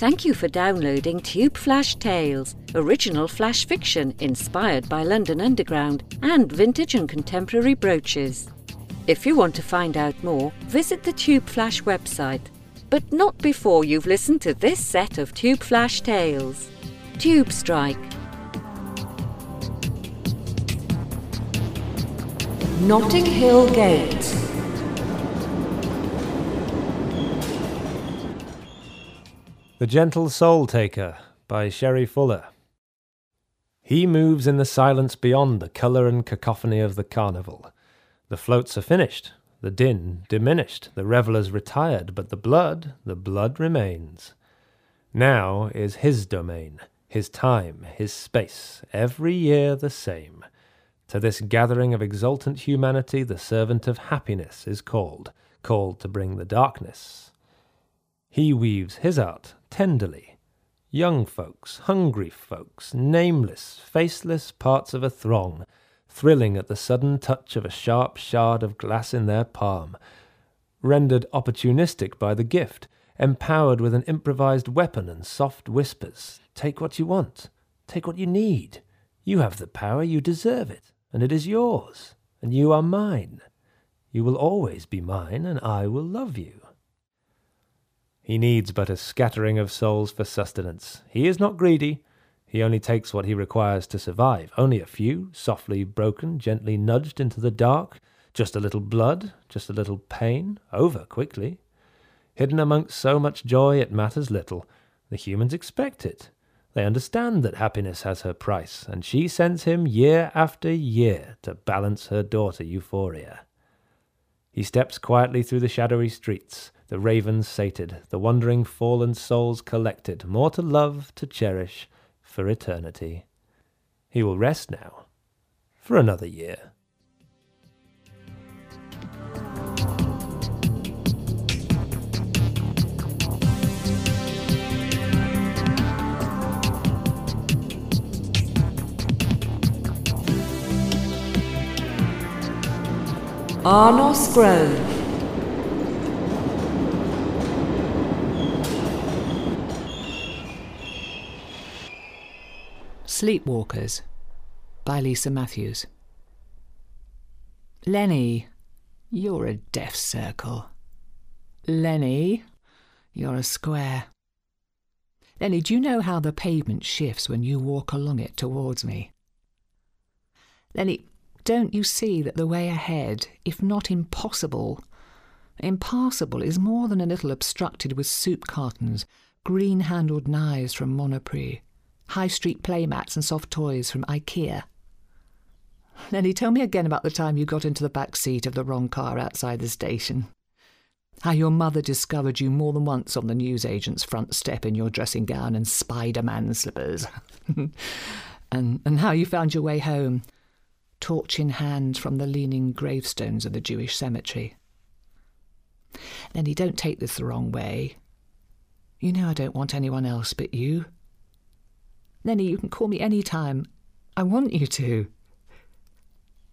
Thank you for downloading Tube Flash Tales, original flash fiction inspired by London Underground and vintage and contemporary brooches. If you want to find out more, visit the Tube Flash website, but not before you've listened to this set of Tube Flash Tales. Tube Strike. Notting Hill Gate. The Gentle Soul Taker by Sherry Fuller. He moves in the silence beyond the colour and cacophony of the carnival. The floats are finished, the din diminished, the revellers retired, but the blood, the blood remains. Now is his domain, his time, his space, every year the same. To this gathering of exultant humanity the servant of happiness is called, called to bring the darkness. He weaves his art tenderly. Young folks, hungry folks, nameless, faceless parts of a throng, thrilling at the sudden touch of a sharp shard of glass in their palm, rendered opportunistic by the gift, empowered with an improvised weapon and soft whispers. Take what you want, take what you need. You have the power, you deserve it, and it is yours, and you are mine. You will always be mine, and I will love you. He needs but a scattering of souls for sustenance. He is not greedy. He only takes what he requires to survive. Only a few, softly broken, gently nudged into the dark. Just a little blood, just a little pain, over quickly. Hidden amongst so much joy, it matters little. The humans expect it. They understand that happiness has her price, and she sends him year after year to balance her daughter Euphoria. He steps quietly through the shadowy streets, the ravens sated, the wandering fallen souls collected, more to love, to cherish, for eternity. He will rest now, for another year. Arnos Grove. Sleepwalkers by Lisa Matthews. Lenny, you're a deaf circle. Lenny, you're a square. Lenny, do you know how the pavement shifts when you walk along it towards me? Lenny, don't you see that the way ahead, if not impossible, impassable, is more than a little obstructed with soup cartons, green handled knives from Monoprix, high street playmats and soft toys from IKEA? Lenny, tell me again about the time you got into the back seat of the wrong car outside the station. How your mother discovered you more than once on the newsagent's front step in your dressing gown and Spider Man slippers. and, and how you found your way home torch in hand from the leaning gravestones of the Jewish cemetery. Lenny, don't take this the wrong way. You know I don't want anyone else but you. Lenny, you can call me any time. I want you to.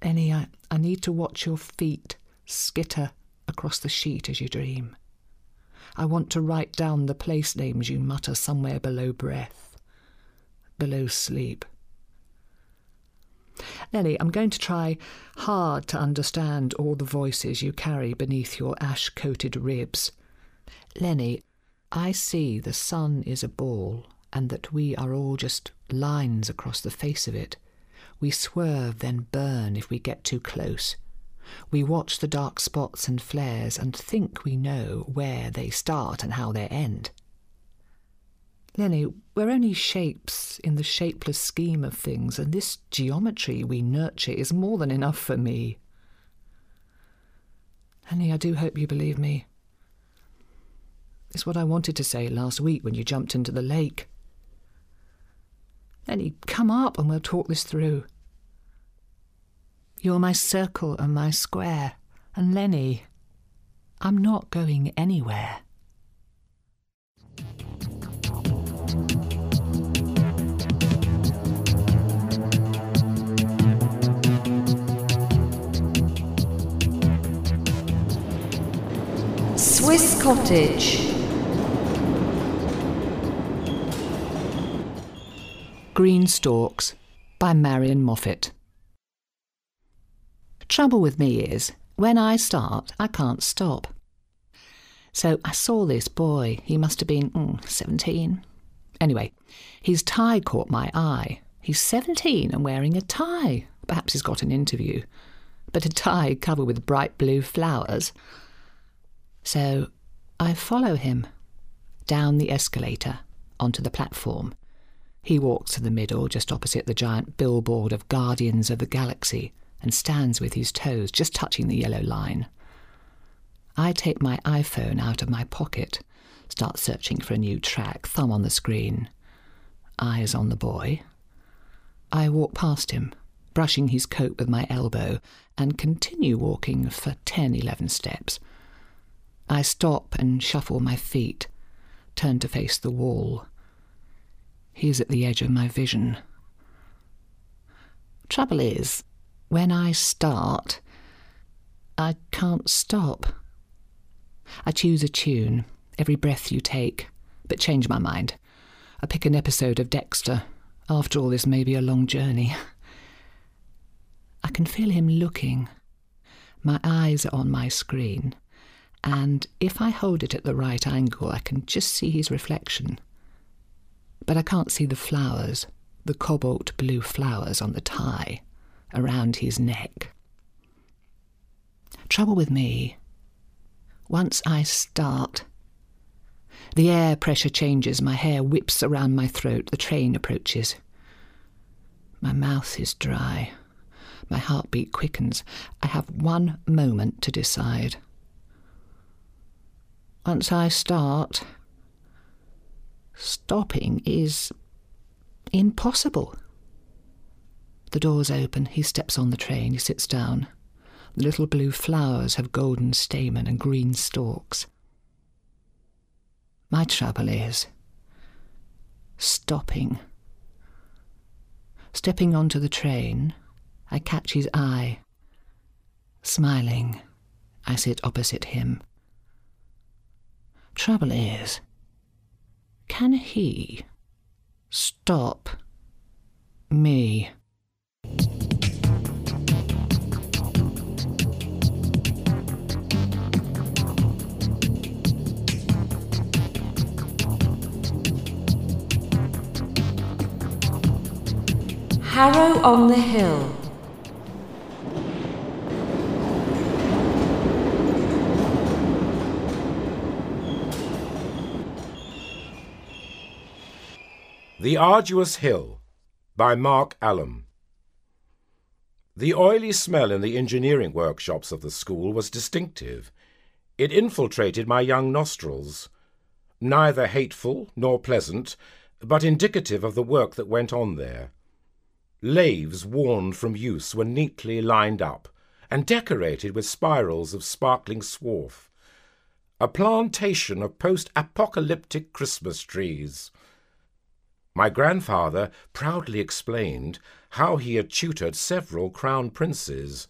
Lenny, I, I need to watch your feet skitter across the sheet as you dream. I want to write down the place names you mutter somewhere below breath, below sleep. Lenny, I'm going to try hard to understand all the voices you carry beneath your ash coated ribs. Lenny, I see the sun is a ball and that we are all just lines across the face of it. We swerve, then burn if we get too close. We watch the dark spots and flares and think we know where they start and how they end. Lenny, we're only shapes in the shapeless scheme of things, and this geometry we nurture is more than enough for me. Lenny, I do hope you believe me. It's what I wanted to say last week when you jumped into the lake. Lenny, come up and we'll talk this through. You're my circle and my square, and Lenny, I'm not going anywhere. Swiss Cottage. Green Stalks by Marion Moffat. Trouble with me is, when I start, I can't stop. So I saw this boy. He must have been mm, 17. Anyway, his tie caught my eye. He's 17 and wearing a tie. Perhaps he's got an interview. But a tie covered with bright blue flowers. So I follow him down the escalator onto the platform. He walks to the middle, just opposite the giant billboard of Guardians of the Galaxy, and stands with his toes just touching the yellow line. I take my iPhone out of my pocket, start searching for a new track, thumb on the screen. Eyes on the boy. I walk past him, brushing his coat with my elbow, and continue walking for ten, eleven steps. I stop and shuffle my feet, turn to face the wall. He's at the edge of my vision. Trouble is, when I start, I can't stop. I choose a tune, every breath you take, but change my mind. I pick an episode of Dexter. After all, this may be a long journey. I can feel him looking. My eyes are on my screen, and if I hold it at the right angle, I can just see his reflection. But I can't see the flowers, the cobalt blue flowers on the tie around his neck. Trouble with me once I start, the air pressure changes, my hair whips around my throat, the train approaches. My mouth is dry, my heartbeat quickens. I have one moment to decide. Once I start, stopping is impossible. The doors open, he steps on the train, he sits down. The little blue flowers have golden stamen and green stalks. My trouble is stopping. Stepping onto the train, I catch his eye. Smiling, I sit opposite him. Trouble is, can he stop me? Harrow on the Hill. The Arduous Hill by Mark Allam. The oily smell in the engineering workshops of the school was distinctive. It infiltrated my young nostrils. Neither hateful nor pleasant, but indicative of the work that went on there. Lathes worn from use were neatly lined up and decorated with spirals of sparkling swarf. A plantation of post apocalyptic Christmas trees. My grandfather proudly explained how he had tutored several crown princes.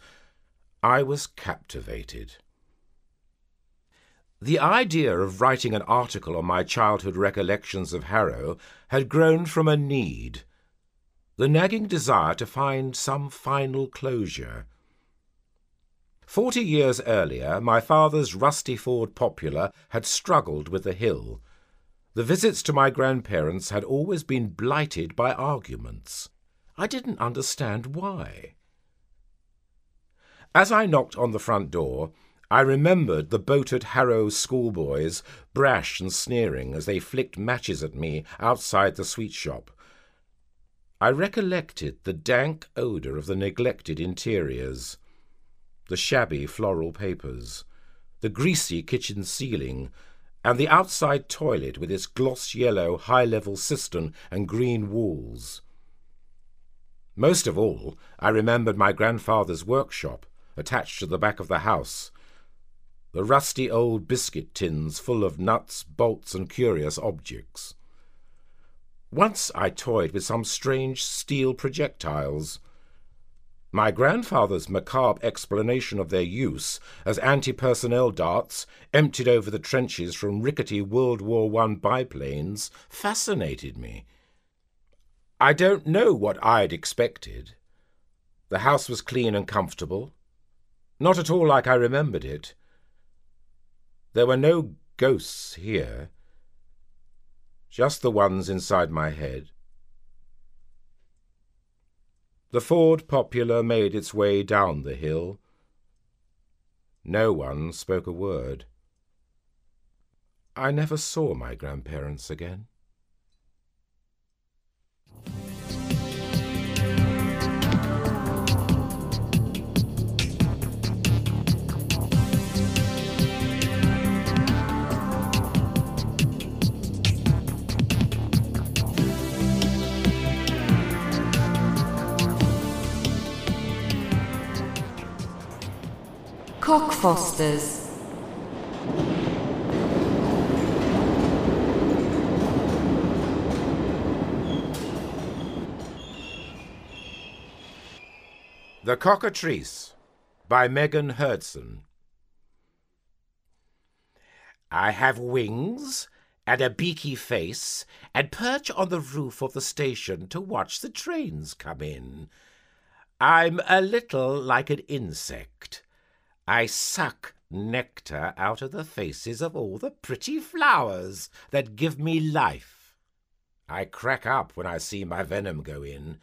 I was captivated. The idea of writing an article on my childhood recollections of Harrow had grown from a need the nagging desire to find some final closure. Forty years earlier, my father's rusty Ford Popular had struggled with the hill. The visits to my grandparents had always been blighted by arguments. I didn't understand why. As I knocked on the front door, I remembered the boated Harrow schoolboys, brash and sneering as they flicked matches at me outside the sweet shop. I recollected the dank odour of the neglected interiors, the shabby floral papers, the greasy kitchen ceiling, and the outside toilet with its gloss yellow high level cistern and green walls. Most of all, I remembered my grandfather's workshop, attached to the back of the house, the rusty old biscuit tins full of nuts, bolts, and curious objects. Once I toyed with some strange steel projectiles. My grandfather's macabre explanation of their use as anti-personnel darts emptied over the trenches from rickety World War I biplanes fascinated me. I don't know what I'd expected. The house was clean and comfortable, not at all like I remembered it. There were no ghosts here, just the ones inside my head. The Ford Popular made its way down the hill. No one spoke a word. I never saw my grandparents again. Cockfosters. The Cockatrice by Megan Hurdson. I have wings and a beaky face and perch on the roof of the station to watch the trains come in. I'm a little like an insect. I suck nectar out of the faces of all the pretty flowers that give me life. I crack up when I see my venom go in.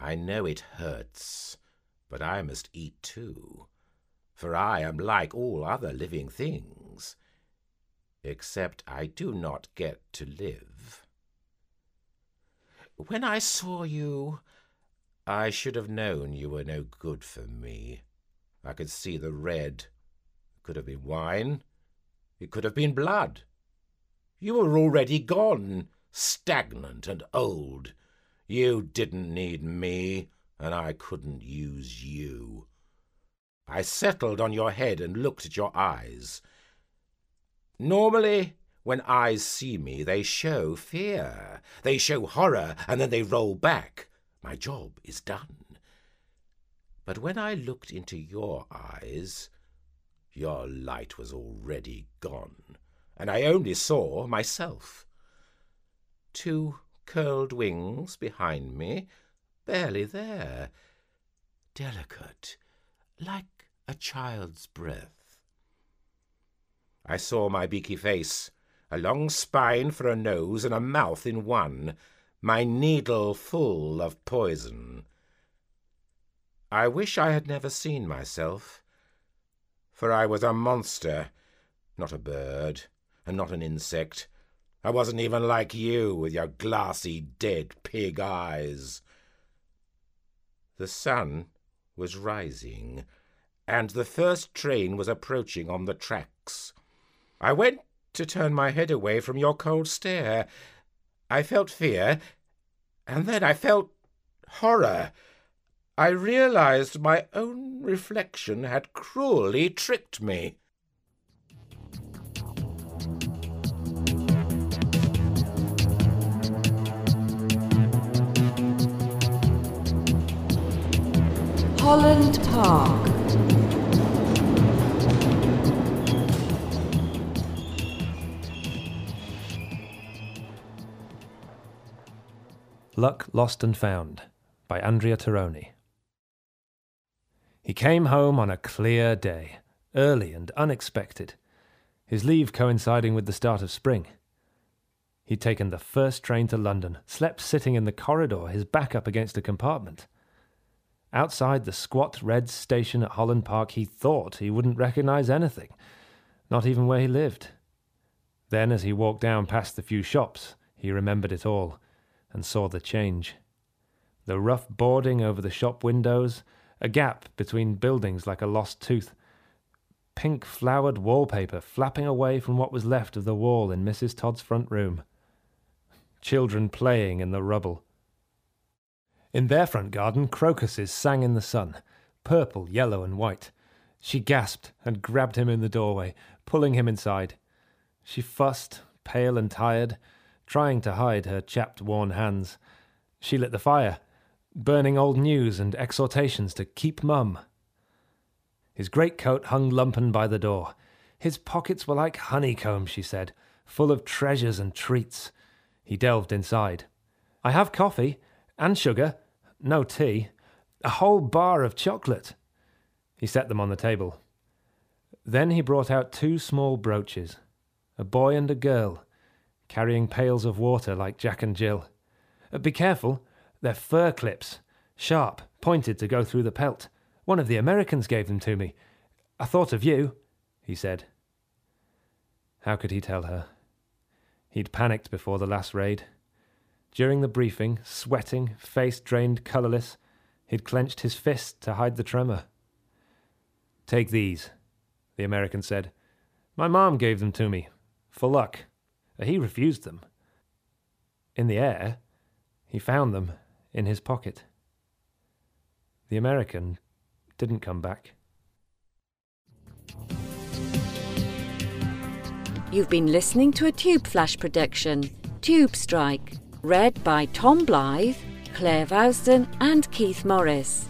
I know it hurts but I must eat too, for I am like all other living things, except I do not get to live. When I saw you, I should have known you were no good for me. I could see the red. It could have been wine. It could have been blood. You were already gone, stagnant and old. You didn't need me and I couldn't use you. I settled on your head and looked at your eyes. Normally, when eyes see me, they show fear. They show horror, and then they roll back. My job is done. But when I looked into your eyes, your light was already gone, and I only saw myself. Two curled wings behind me, barely there, delicate, like a child's breath. I saw my beaky face, a long spine for a nose and a mouth in one, my needle full of poison. I wish I had never seen myself, for I was a monster, not a bird, and not an insect. I wasn't even like you with your glassy, dead pig eyes. The sun was rising, and the first train was approaching on the tracks. I went to turn my head away from your cold stare. I felt fear, and then I felt horror. I realized my own reflection had cruelly tricked me. Holland Park. Luck Lost and Found by Andrea Tironi. He came home on a clear day, early and unexpected, his leave coinciding with the start of spring. He'd taken the first train to London, slept sitting in the corridor, his back up against a compartment. Outside the squat red station at Holland Park, he thought he wouldn't recognize anything, not even where he lived. Then, as he walked down past the few shops, he remembered it all and saw the change. The rough boarding over the shop windows, a gap between buildings like a lost tooth, pink flowered wallpaper flapping away from what was left of the wall in Mrs. Todd's front room, children playing in the rubble in their front garden, crocuses sang in the sun, purple, yellow, and white. She gasped and grabbed him in the doorway, pulling him inside. She fussed, pale and tired, trying to hide her chapped, worn hands. She lit the fire, burning old news and exhortations to keep mum. His greatcoat hung lumpen by the door. His pockets were like honeycomb, she said, full of treasures and treats. He delved inside. I have coffee, And sugar. No tea. A whole bar of chocolate. He set them on the table. Then he brought out two small brooches a boy and a girl, carrying pails of water like Jack and Jill. Be careful, they're fur clips, sharp, pointed to go through the pelt. One of the Americans gave them to me. I thought of you, he said. How could he tell her? He'd panicked before the last raid. During the briefing, sweating, face drained, colourless, he'd clenched his fist to hide the tremor. Take these, the American said. My mom gave them to me, for luck. Uh, he refused them. In the air, he found them in his pocket. The American didn't come back. You've been listening to a Tube Flash production, Tube Strike, read by Tom Blythe, Claire Vousden, and Keith Morris.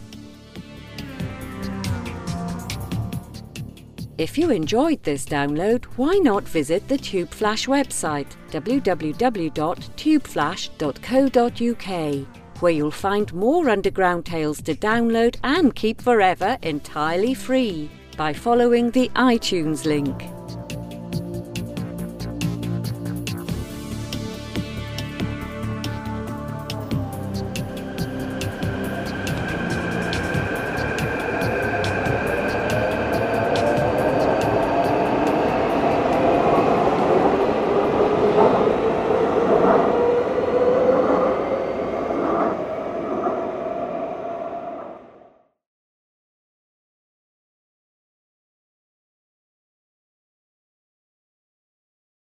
If you enjoyed this download, why not visit the Tube Flash website www.tubeflash.co.uk, where you'll find more underground tales to download and keep forever entirely free by following the iTunes link.